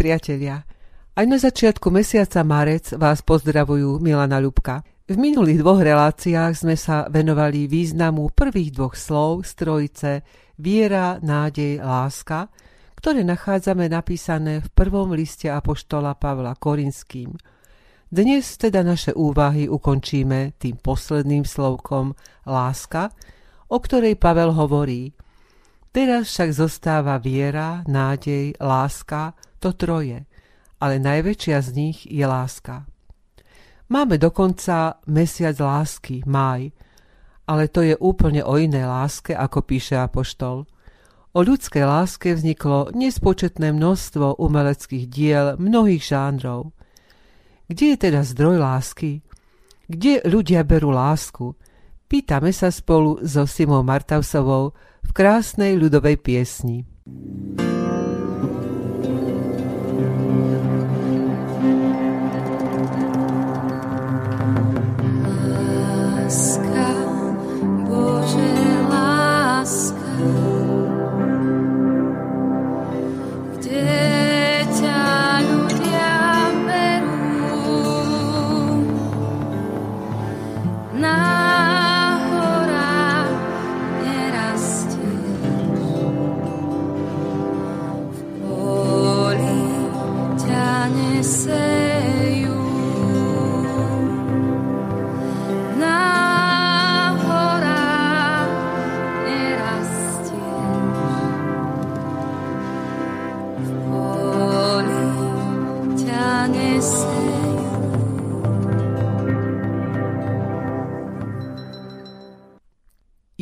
priatelia, aj na začiatku mesiaca marec vás pozdravujú Milana Ľubka. V minulých dvoch reláciách sme sa venovali významu prvých dvoch slov z trojice viera, nádej, láska, ktoré nachádzame napísané v prvom liste Apoštola Pavla Korinským. Dnes teda naše úvahy ukončíme tým posledným slovkom láska, o ktorej Pavel hovorí. Teraz však zostáva viera, nádej, láska, to troje, ale najväčšia z nich je láska. Máme dokonca mesiac lásky, máj, ale to je úplne o inej láske, ako píše Apoštol. O ľudskej láske vzniklo nespočetné množstvo umeleckých diel mnohých žánrov. Kde je teda zdroj lásky? Kde ľudia berú lásku? Pýtame sa spolu so Simou Martausovou v krásnej ľudovej piesni.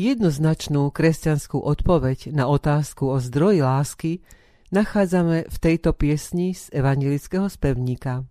Jednoznačnú kresťanskú odpoveď na otázku o zdroji lásky nachádzame v tejto piesni z evangelického spevníka.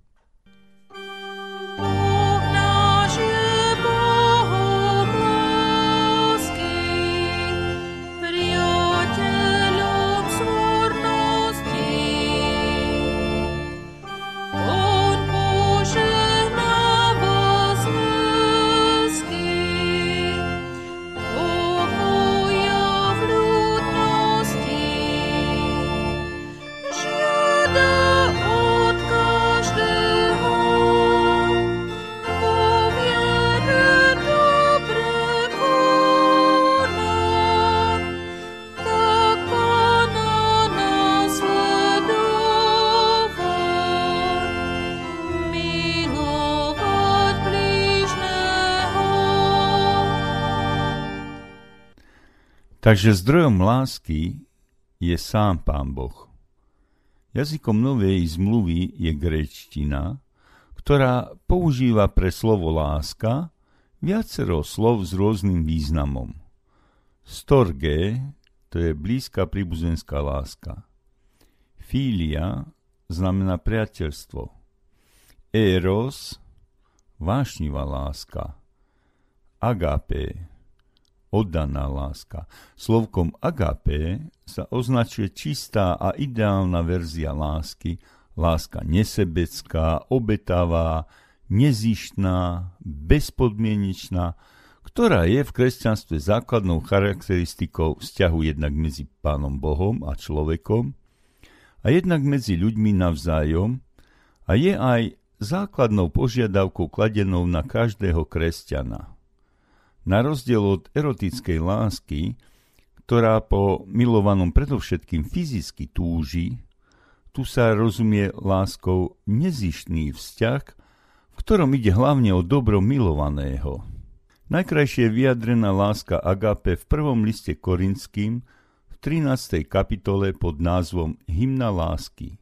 Takže zdrojom lásky je sám Pán Boh. Jazykom novej zmluvy je gréčtina, ktorá používa pre slovo láska viacero slov s rôznym významom. Storge, to je blízka príbuzenská láska. Filia znamená priateľstvo. Eros, vášnivá láska. Agape, oddaná láska. Slovkom agape sa označuje čistá a ideálna verzia lásky, láska nesebecká, obetavá, nezištná, bezpodmienečná, ktorá je v kresťanstve základnou charakteristikou vzťahu jednak medzi Pánom Bohom a človekom a jednak medzi ľuďmi navzájom a je aj základnou požiadavkou kladenou na každého kresťana. Na rozdiel od erotickej lásky, ktorá po milovanom predovšetkým fyzicky túži, tu sa rozumie láskou nezištný vzťah, v ktorom ide hlavne o dobro milovaného. Najkrajšie je vyjadrená láska Agape v prvom liste Korinským v 13. kapitole pod názvom Hymna lásky.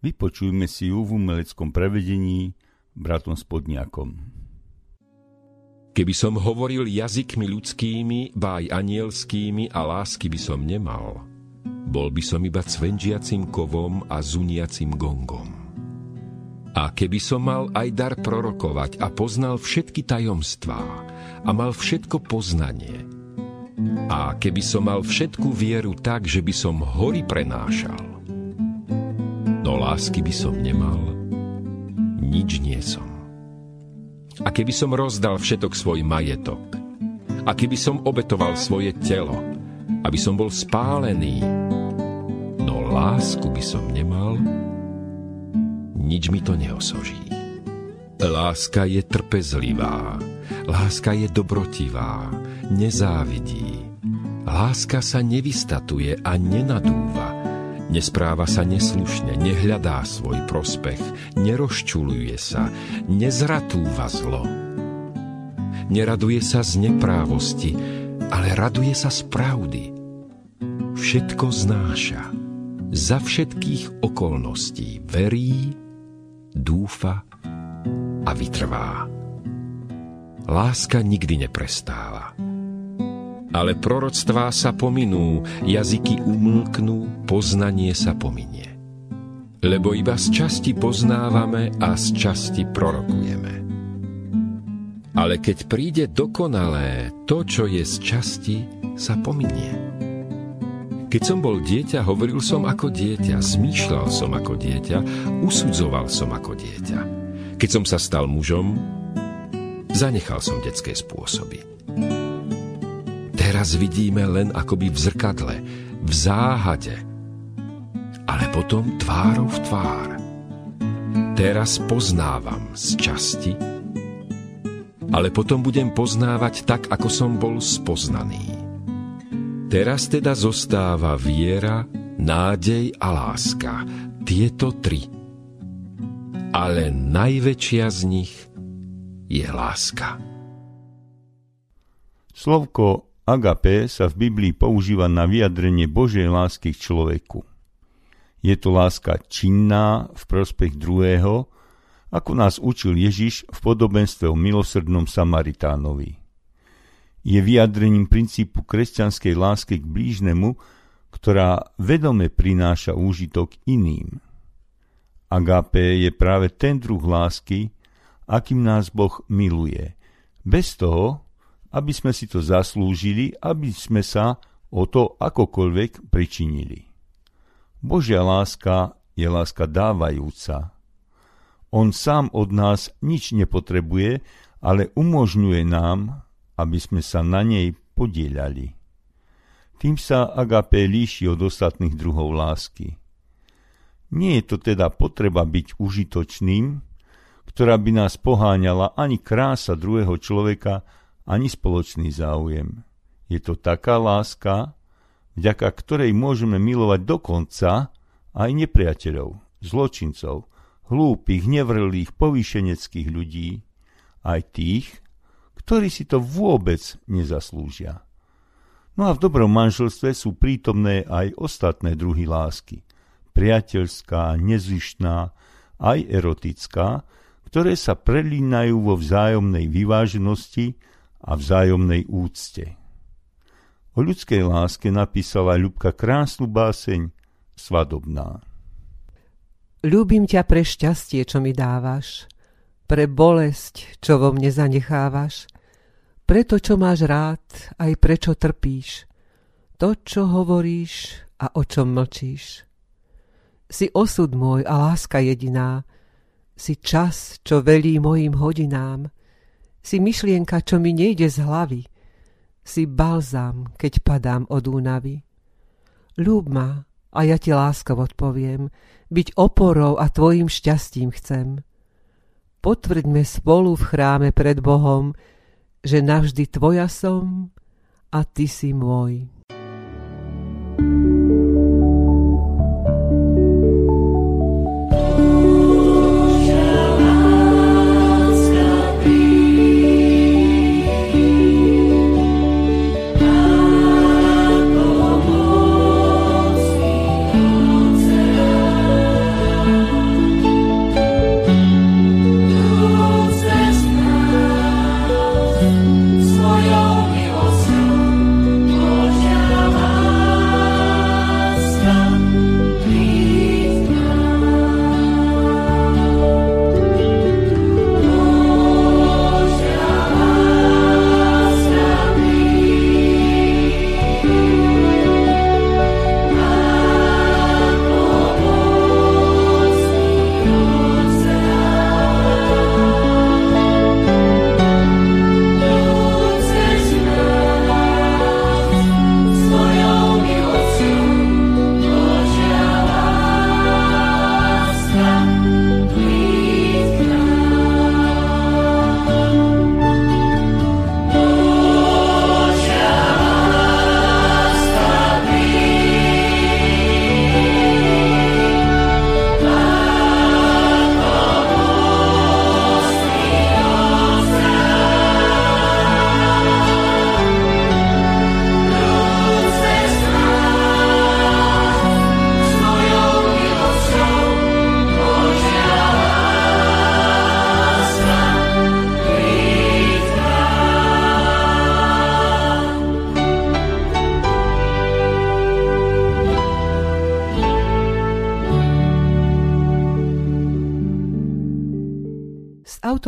Vypočujme si ju v umeleckom prevedení bratom Spodniakom. Keby som hovoril jazykmi ľudskými, báj anielskými a lásky by som nemal, bol by som iba cvenžiacim kovom a zuniacim gongom. A keby som mal aj dar prorokovať a poznal všetky tajomstvá a mal všetko poznanie, a keby som mal všetku vieru tak, že by som hory prenášal, no lásky by som nemal, nič nie som. A keby som rozdal všetok svoj majetok, a keby som obetoval svoje telo, aby som bol spálený, no lásku by som nemal, nič mi to neosoží. Láska je trpezlivá, láska je dobrotivá, nezávidí. Láska sa nevystatuje a nenadúva, Nespráva sa neslušne, nehľadá svoj prospech, nerozčuluje sa, nezratúva zlo. Neraduje sa z neprávosti, ale raduje sa z pravdy. Všetko znáša, za všetkých okolností verí, dúfa a vytrvá. Láska nikdy neprestáva ale proroctvá sa pominú, jazyky umlknú, poznanie sa pominie. Lebo iba z časti poznávame a z časti prorokujeme. Ale keď príde dokonalé, to, čo je z časti, sa pominie. Keď som bol dieťa, hovoril som ako dieťa, zmýšľal som ako dieťa, usudzoval som ako dieťa. Keď som sa stal mužom, zanechal som detské spôsoby. Teraz vidíme len akoby v zrkadle, v záhade, ale potom tvárou v tvár. Teraz poznávam z časti, ale potom budem poznávať tak, ako som bol spoznaný. Teraz teda zostáva viera, nádej a láska. Tieto tri. Ale najväčšia z nich je láska. Slovko Agape sa v Biblii používa na vyjadrenie Božej lásky k človeku. Je to láska činná v prospech druhého, ako nás učil Ježiš v podobenstve o milosrdnom Samaritánovi. Je vyjadrením princípu kresťanskej lásky k blížnemu, ktorá vedome prináša úžitok iným. Agape je práve ten druh lásky, akým nás Boh miluje. Bez toho, aby sme si to zaslúžili, aby sme sa o to akokoľvek pričinili. Božia láska je láska dávajúca. On sám od nás nič nepotrebuje, ale umožňuje nám, aby sme sa na nej podielali. Tým sa agape líši od ostatných druhov lásky. Nie je to teda potreba byť užitočným, ktorá by nás poháňala ani krása druhého človeka, ani spoločný záujem. Je to taká láska, vďaka ktorej môžeme milovať dokonca aj nepriateľov, zločincov, hlúpych, nevrlých, povýšeneckých ľudí, aj tých, ktorí si to vôbec nezaslúžia. No a v dobrom manželstve sú prítomné aj ostatné druhy lásky. Priateľská, nezvyšná, aj erotická, ktoré sa prelínajú vo vzájomnej vyváženosti a vzájomnej úcte. O ľudskej láske napísala Ľubka krásnu báseň Svadobná. Ľúbim ťa pre šťastie, čo mi dávaš, pre bolesť, čo vo mne zanechávaš, pre to, čo máš rád, aj prečo trpíš, to, čo hovoríš a o čom mlčíš. Si osud môj a láska jediná, si čas, čo velí mojim hodinám, si myšlienka, čo mi nejde z hlavy. Si balzám, keď padám od únavy. Ľúb ma a ja ti láskov odpoviem, byť oporou a tvojim šťastím chcem. Potvrďme spolu v chráme pred Bohom, že navždy tvoja som a ty si môj.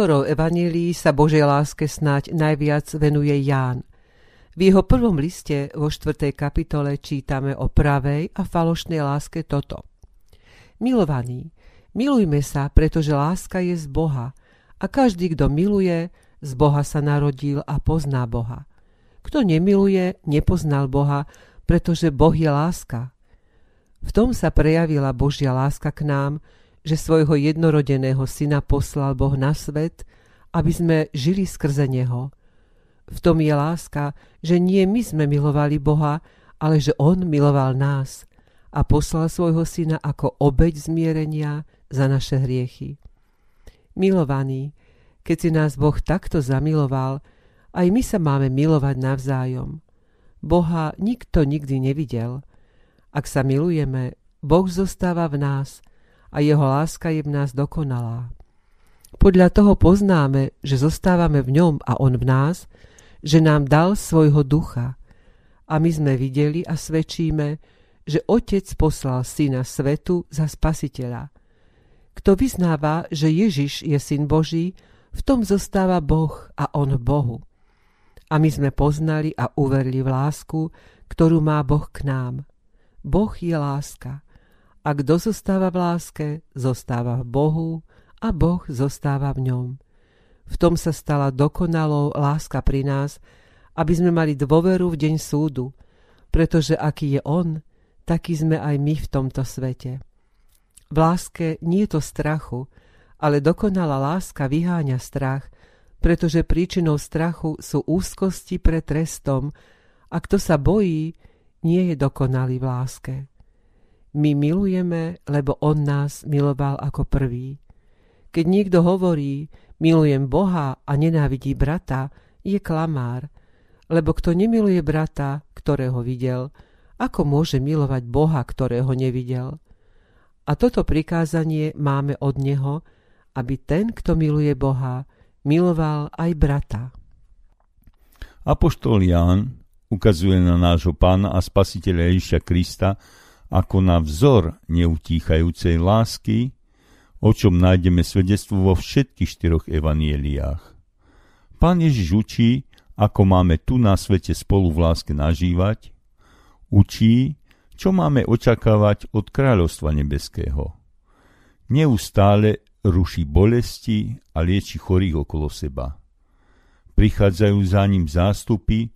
Autorov Evanílií sa Božej láske snáď najviac venuje Ján. V jeho prvom liste vo 4. kapitole čítame o pravej a falošnej láske toto. Milovaní, milujme sa, pretože láska je z Boha a každý, kto miluje, z Boha sa narodil a pozná Boha. Kto nemiluje, nepoznal Boha, pretože Boh je láska. V tom sa prejavila Božia láska k nám, že svojho jednorodeného syna poslal Boh na svet, aby sme žili skrze Neho. V tom je láska, že nie my sme milovali Boha, ale že On miloval nás a poslal svojho syna ako obeď zmierenia za naše hriechy. Milovaní, keď si nás Boh takto zamiloval, aj my sa máme milovať navzájom. Boha nikto nikdy nevidel. Ak sa milujeme, Boh zostáva v nás – a jeho láska je v nás dokonalá. Podľa toho poznáme, že zostávame v ňom a on v nás, že nám dal svojho ducha. A my sme videli a svedčíme, že Otec poslal Syna svetu za spasiteľa. Kto vyznáva, že Ježiš je Syn Boží, v tom zostáva Boh a On v Bohu. A my sme poznali a uverili v lásku, ktorú má Boh k nám. Boh je láska. A kto zostáva v láske, zostáva v Bohu a Boh zostáva v ňom. V tom sa stala dokonalou láska pri nás, aby sme mali dôveru v deň súdu, pretože aký je On, taký sme aj my v tomto svete. V láske nie je to strachu, ale dokonalá láska vyháňa strach, pretože príčinou strachu sú úzkosti pred trestom a kto sa bojí, nie je dokonalý v láske. My milujeme, lebo On nás miloval ako prvý. Keď niekto hovorí, milujem Boha a nenávidí brata, je klamár, lebo kto nemiluje brata, ktorého videl, ako môže milovať Boha, ktorého nevidel? A toto prikázanie máme od Neho, aby ten, kto miluje Boha, miloval aj brata. Apoštol Ján ukazuje na nášho pána a spasiteľa Ježiša Krista, ako na vzor neutíchajúcej lásky, o čom nájdeme svedectvo vo všetkých štyroch evanieliách. Pán Ježiš učí, ako máme tu na svete spolu v láske nažívať, učí, čo máme očakávať od kráľovstva nebeského. Neustále ruší bolesti a lieči chorých okolo seba. Prichádzajú za ním zástupy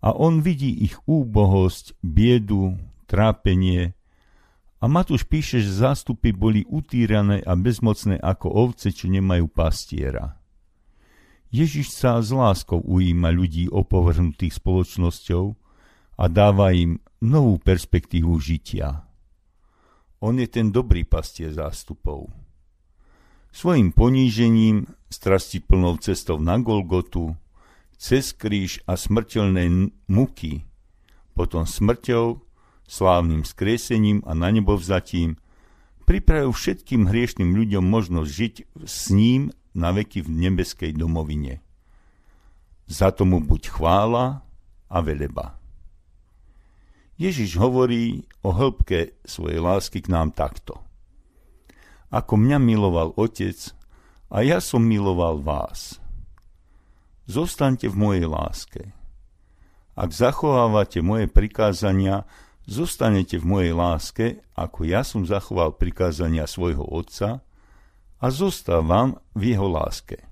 a on vidí ich úbohosť, biedu, trápenie. A Matúš píše, že zástupy boli utírané a bezmocné ako ovce, čo nemajú pastiera. Ježiš sa s láskou ujíma ľudí opovrhnutých spoločnosťou a dáva im novú perspektívu žitia. On je ten dobrý pastier zástupov. Svojim ponížením, strasti plnou cestou na Golgotu, cez kríž a smrteľné muky, potom smrťou slávnym skriesením a na nebo vzatím, pripravil všetkým hriešným ľuďom možnosť žiť s ním na veky v nebeskej domovine. Za tomu buď chvála a veleba. Ježiš hovorí o hĺbke svojej lásky k nám takto. Ako mňa miloval Otec, a ja som miloval vás. Zostaňte v mojej láske. Ak zachovávate moje prikázania, zostanete v mojej láske, ako ja som zachoval prikázania svojho otca a zostávam v jeho láske.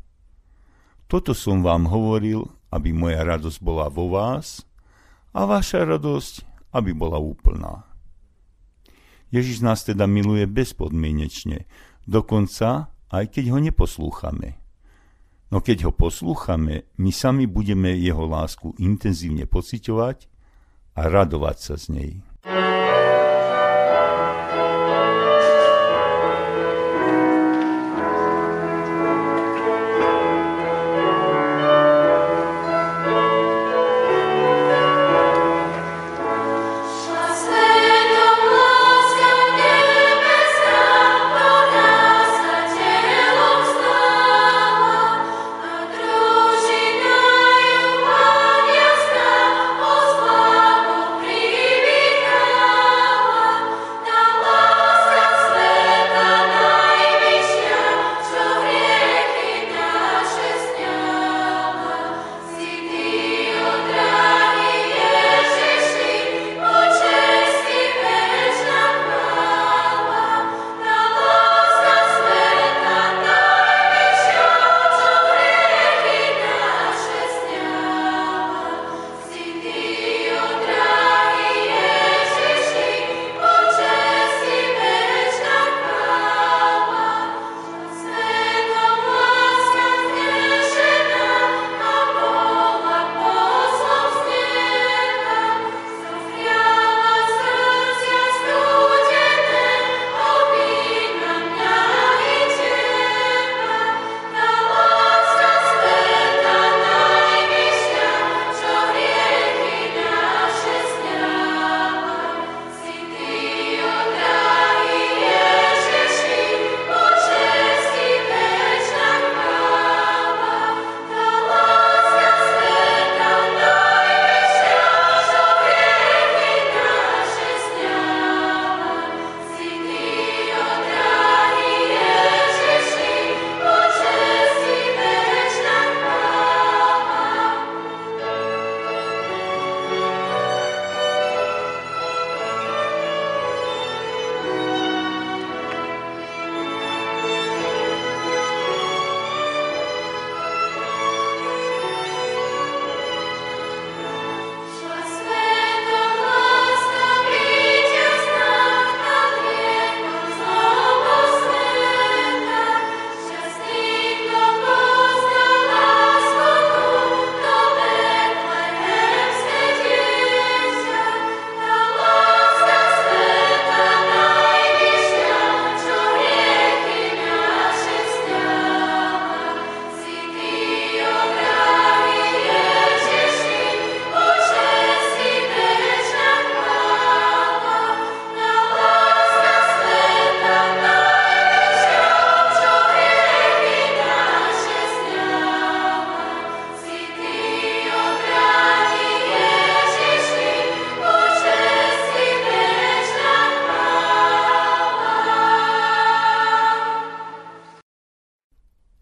Toto som vám hovoril, aby moja radosť bola vo vás a vaša radosť, aby bola úplná. Ježiš nás teda miluje bezpodmienečne, dokonca aj keď ho neposlúchame. No keď ho poslúchame, my sami budeme jeho lásku intenzívne pociťovať a radovať sa z nej.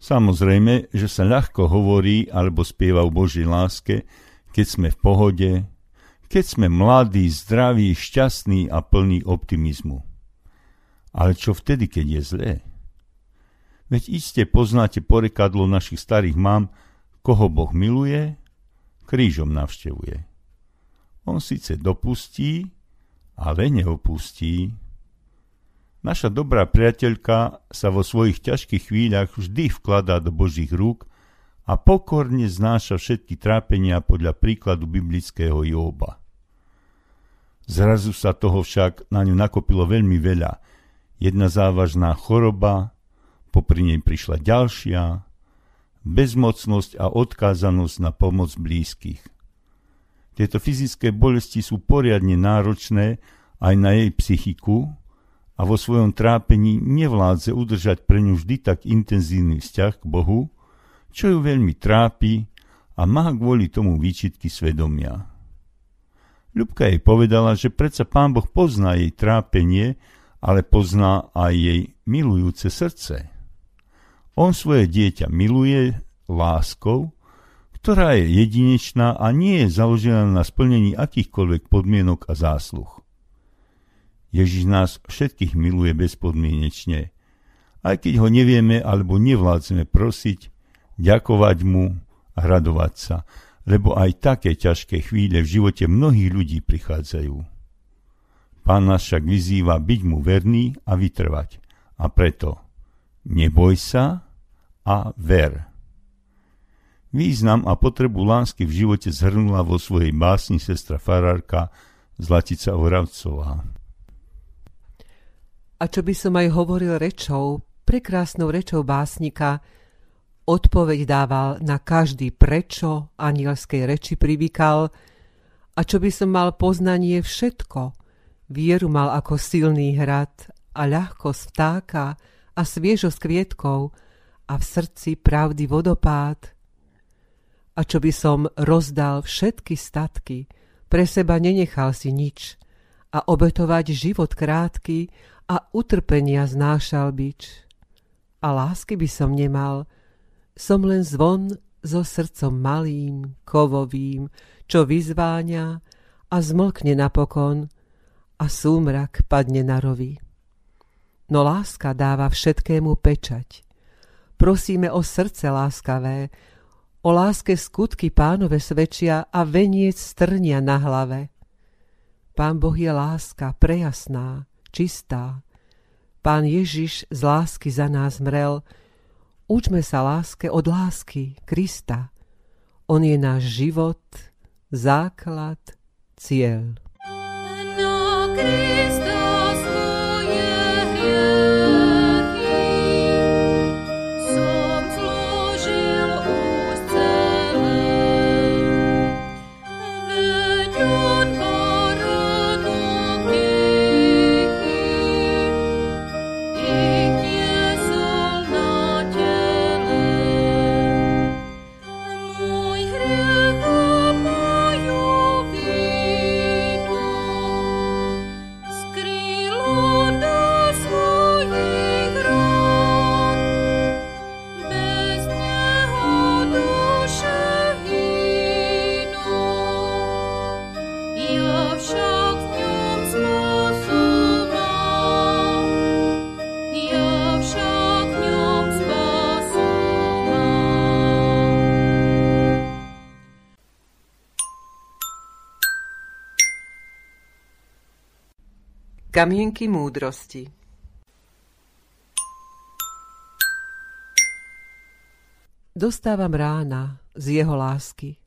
Samozrejme, že sa ľahko hovorí alebo spieva o Božej láske, keď sme v pohode, keď sme mladí, zdraví, šťastní a plní optimizmu. Ale čo vtedy, keď je zlé? Veď iste poznáte porekadlo našich starých mám, koho Boh miluje, krížom navštevuje. On síce dopustí, ale neopustí. Naša dobrá priateľka sa vo svojich ťažkých chvíľach vždy vkladá do Božích rúk a pokorne znáša všetky trápenia podľa príkladu biblického Jóba. Zrazu sa toho však na ňu nakopilo veľmi veľa. Jedna závažná choroba, popri nej prišla ďalšia, bezmocnosť a odkázanosť na pomoc blízkych. Tieto fyzické bolesti sú poriadne náročné aj na jej psychiku a vo svojom trápení nevládze udržať pre ňu vždy tak intenzívny vzťah k Bohu, čo ju veľmi trápi a má kvôli tomu výčitky svedomia. Ľubka jej povedala, že predsa pán Boh pozná jej trápenie, ale pozná aj jej milujúce srdce. On svoje dieťa miluje láskou, ktorá je jedinečná a nie je založená na splnení akýchkoľvek podmienok a zásluh. Ježiš nás všetkých miluje bezpodmienečne, aj keď ho nevieme alebo nevládzeme prosiť, ďakovať mu a radovať sa, lebo aj také ťažké chvíle v živote mnohých ľudí prichádzajú. Pán nás však vyzýva byť mu verný a vytrvať. A preto neboj sa a ver. Význam a potrebu lásky v živote zhrnula vo svojej básni sestra farárka Zlatica Oravcová. A čo by som aj hovoril rečou, prekrásnou rečou básnika, odpoveď dával na každý prečo anielskej reči privykal, a čo by som mal poznanie všetko, vieru mal ako silný hrad a ľahkosť vtáka a sviežosť kvietkov a v srdci pravdy vodopád. A čo by som rozdal všetky statky, pre seba nenechal si nič a obetovať život krátky a utrpenia znášal bič. A lásky by som nemal, som len zvon so srdcom malým, kovovým, čo vyzváňa a zmlkne napokon a súmrak padne na rovi. No láska dáva všetkému pečať. Prosíme o srdce láskavé, o láske skutky pánove svedčia a veniec strnia na hlave. Pán Boh je láska prejasná, čistá. Pán Ježiš z lásky za nás mrel. Učme sa láske od lásky Krista. On je náš život, základ, cieľ. No, Krista. Kamienky múdrosti Dostávam rána z jeho lásky.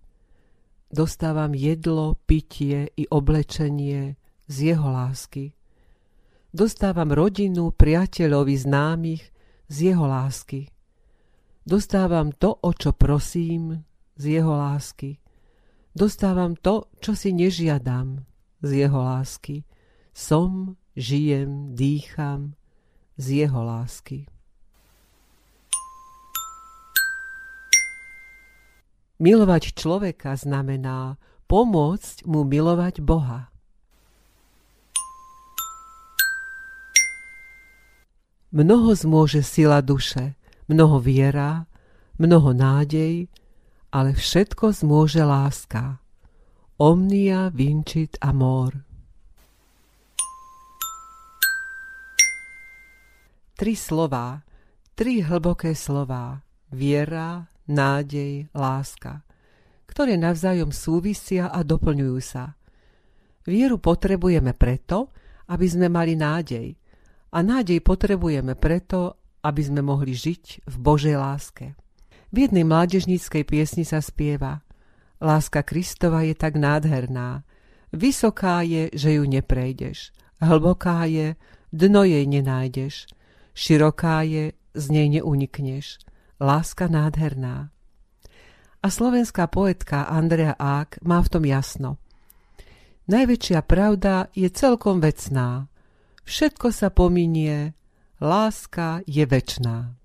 Dostávam jedlo, pitie i oblečenie z jeho lásky. Dostávam rodinu, priateľovi, známych z jeho lásky. Dostávam to, o čo prosím, z jeho lásky. Dostávam to, čo si nežiadam, z jeho lásky som, žijem, dýcham z jeho lásky. Milovať človeka znamená pomôcť mu milovať Boha. Mnoho zmôže sila duše, mnoho viera, mnoho nádej, ale všetko zmôže láska. Omnia vincit amor. Tri slová, tri hlboké slová, viera, nádej, láska, ktoré navzájom súvisia a doplňujú sa. Vieru potrebujeme preto, aby sme mali nádej. A nádej potrebujeme preto, aby sme mohli žiť v Božej láske. V jednej mládežníckej piesni sa spieva Láska Kristova je tak nádherná, vysoká je, že ju neprejdeš, hlboká je, dno jej nenájdeš, Široká je, z nej neunikneš. Láska nádherná. A slovenská poetka Andrea Ák má v tom jasno. Najväčšia pravda je celkom vecná. Všetko sa pominie, láska je večná.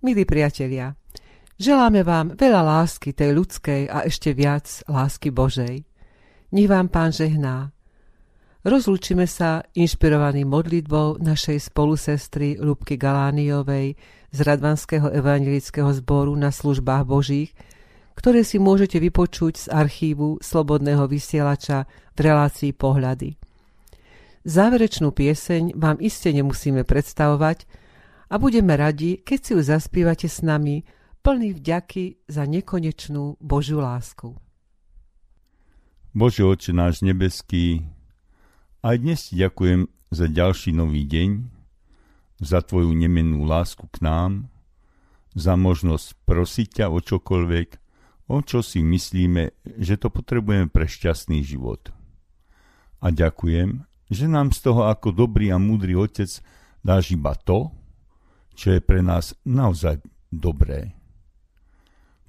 Milí priatelia, želáme vám veľa lásky tej ľudskej a ešte viac lásky Božej. Nech vám Pán žehná, Rozlúčime sa inšpirovaný modlitbou našej spolusestry Lubky Galániovej z Radvanského evangelického zboru na službách Božích, ktoré si môžete vypočuť z archívu Slobodného vysielača v relácii Pohľady. Záverečnú pieseň vám iste nemusíme predstavovať a budeme radi, keď si ju zaspívate s nami plný vďaky za nekonečnú Božiu lásku. Bože Oče náš nebeský, aj dnes ďakujem za ďalší nový deň, za tvoju nemennú lásku k nám, za možnosť prosiť ťa o čokoľvek, o čo si myslíme, že to potrebujeme pre šťastný život. A ďakujem, že nám z toho ako dobrý a múdry otec dáš iba to, čo je pre nás naozaj dobré.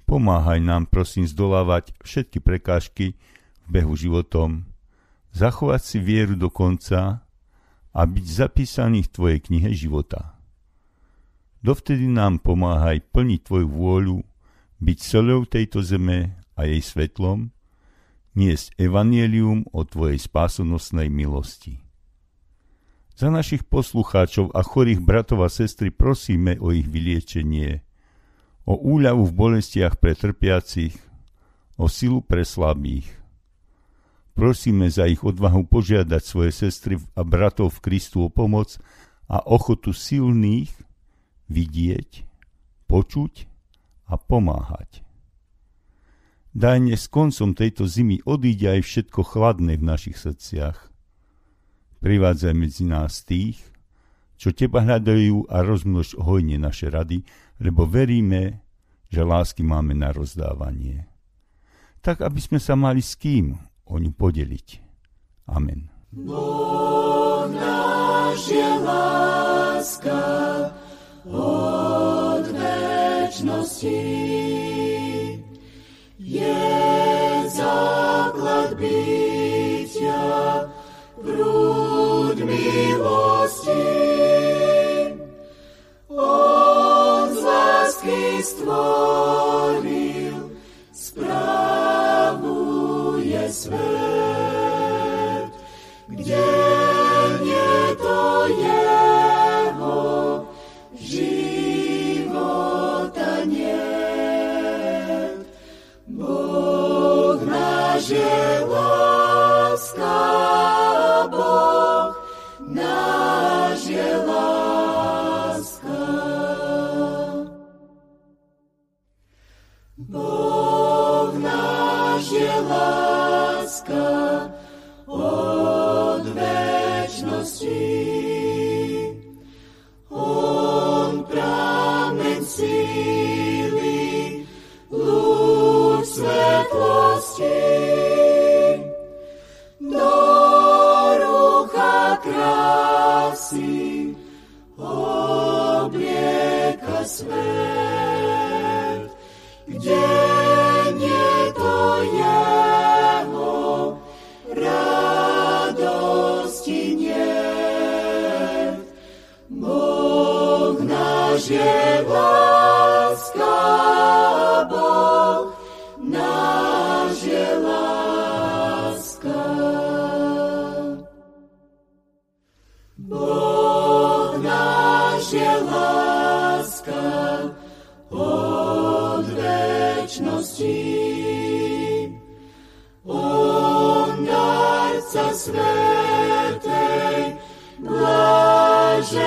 Pomáhaj nám prosím zdolávať všetky prekážky v behu životom, zachovať si vieru do konca a byť zapísaný v Tvojej knihe života. Dovtedy nám pomáhaj plniť Tvoju vôľu, byť solou tejto zeme a jej svetlom, niesť evanielium o Tvojej spásonosnej milosti. Za našich poslucháčov a chorých bratov a sestry prosíme o ich vyliečenie, o úľavu v bolestiach pre trpiacich, o silu pre slabých, Prosíme za ich odvahu požiadať svoje sestry a bratov v Kristu o pomoc a ochotu silných vidieť, počuť a pomáhať. Dajne s koncom tejto zimy odíde aj všetko chladné v našich srdciach. Privádzaj medzi nás tých, čo teba hľadajú a rozmnož hojne naše rady, lebo veríme, že lásky máme na rozdávanie. Tak, aby sme sa mali s kým o ňu podeliť. Amen. Boh náš je láska od večnosti. Je základ bytia, prúd milosti. On z lásky stvoril svet, kde nie to jeho života nie. Boh náš je svetej blaženosti.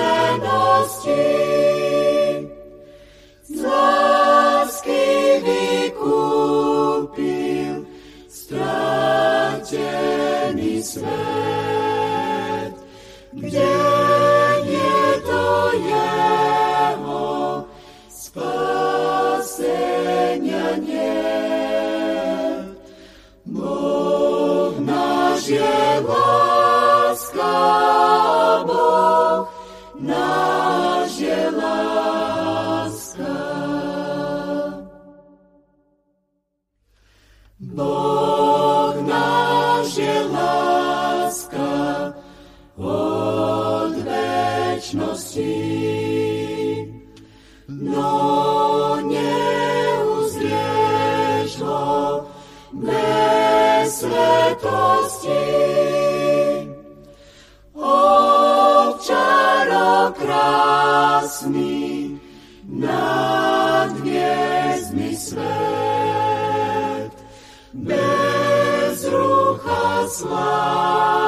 svätosti. Ovčaro krásny, nad hviezdny svet, bez rucha slávy.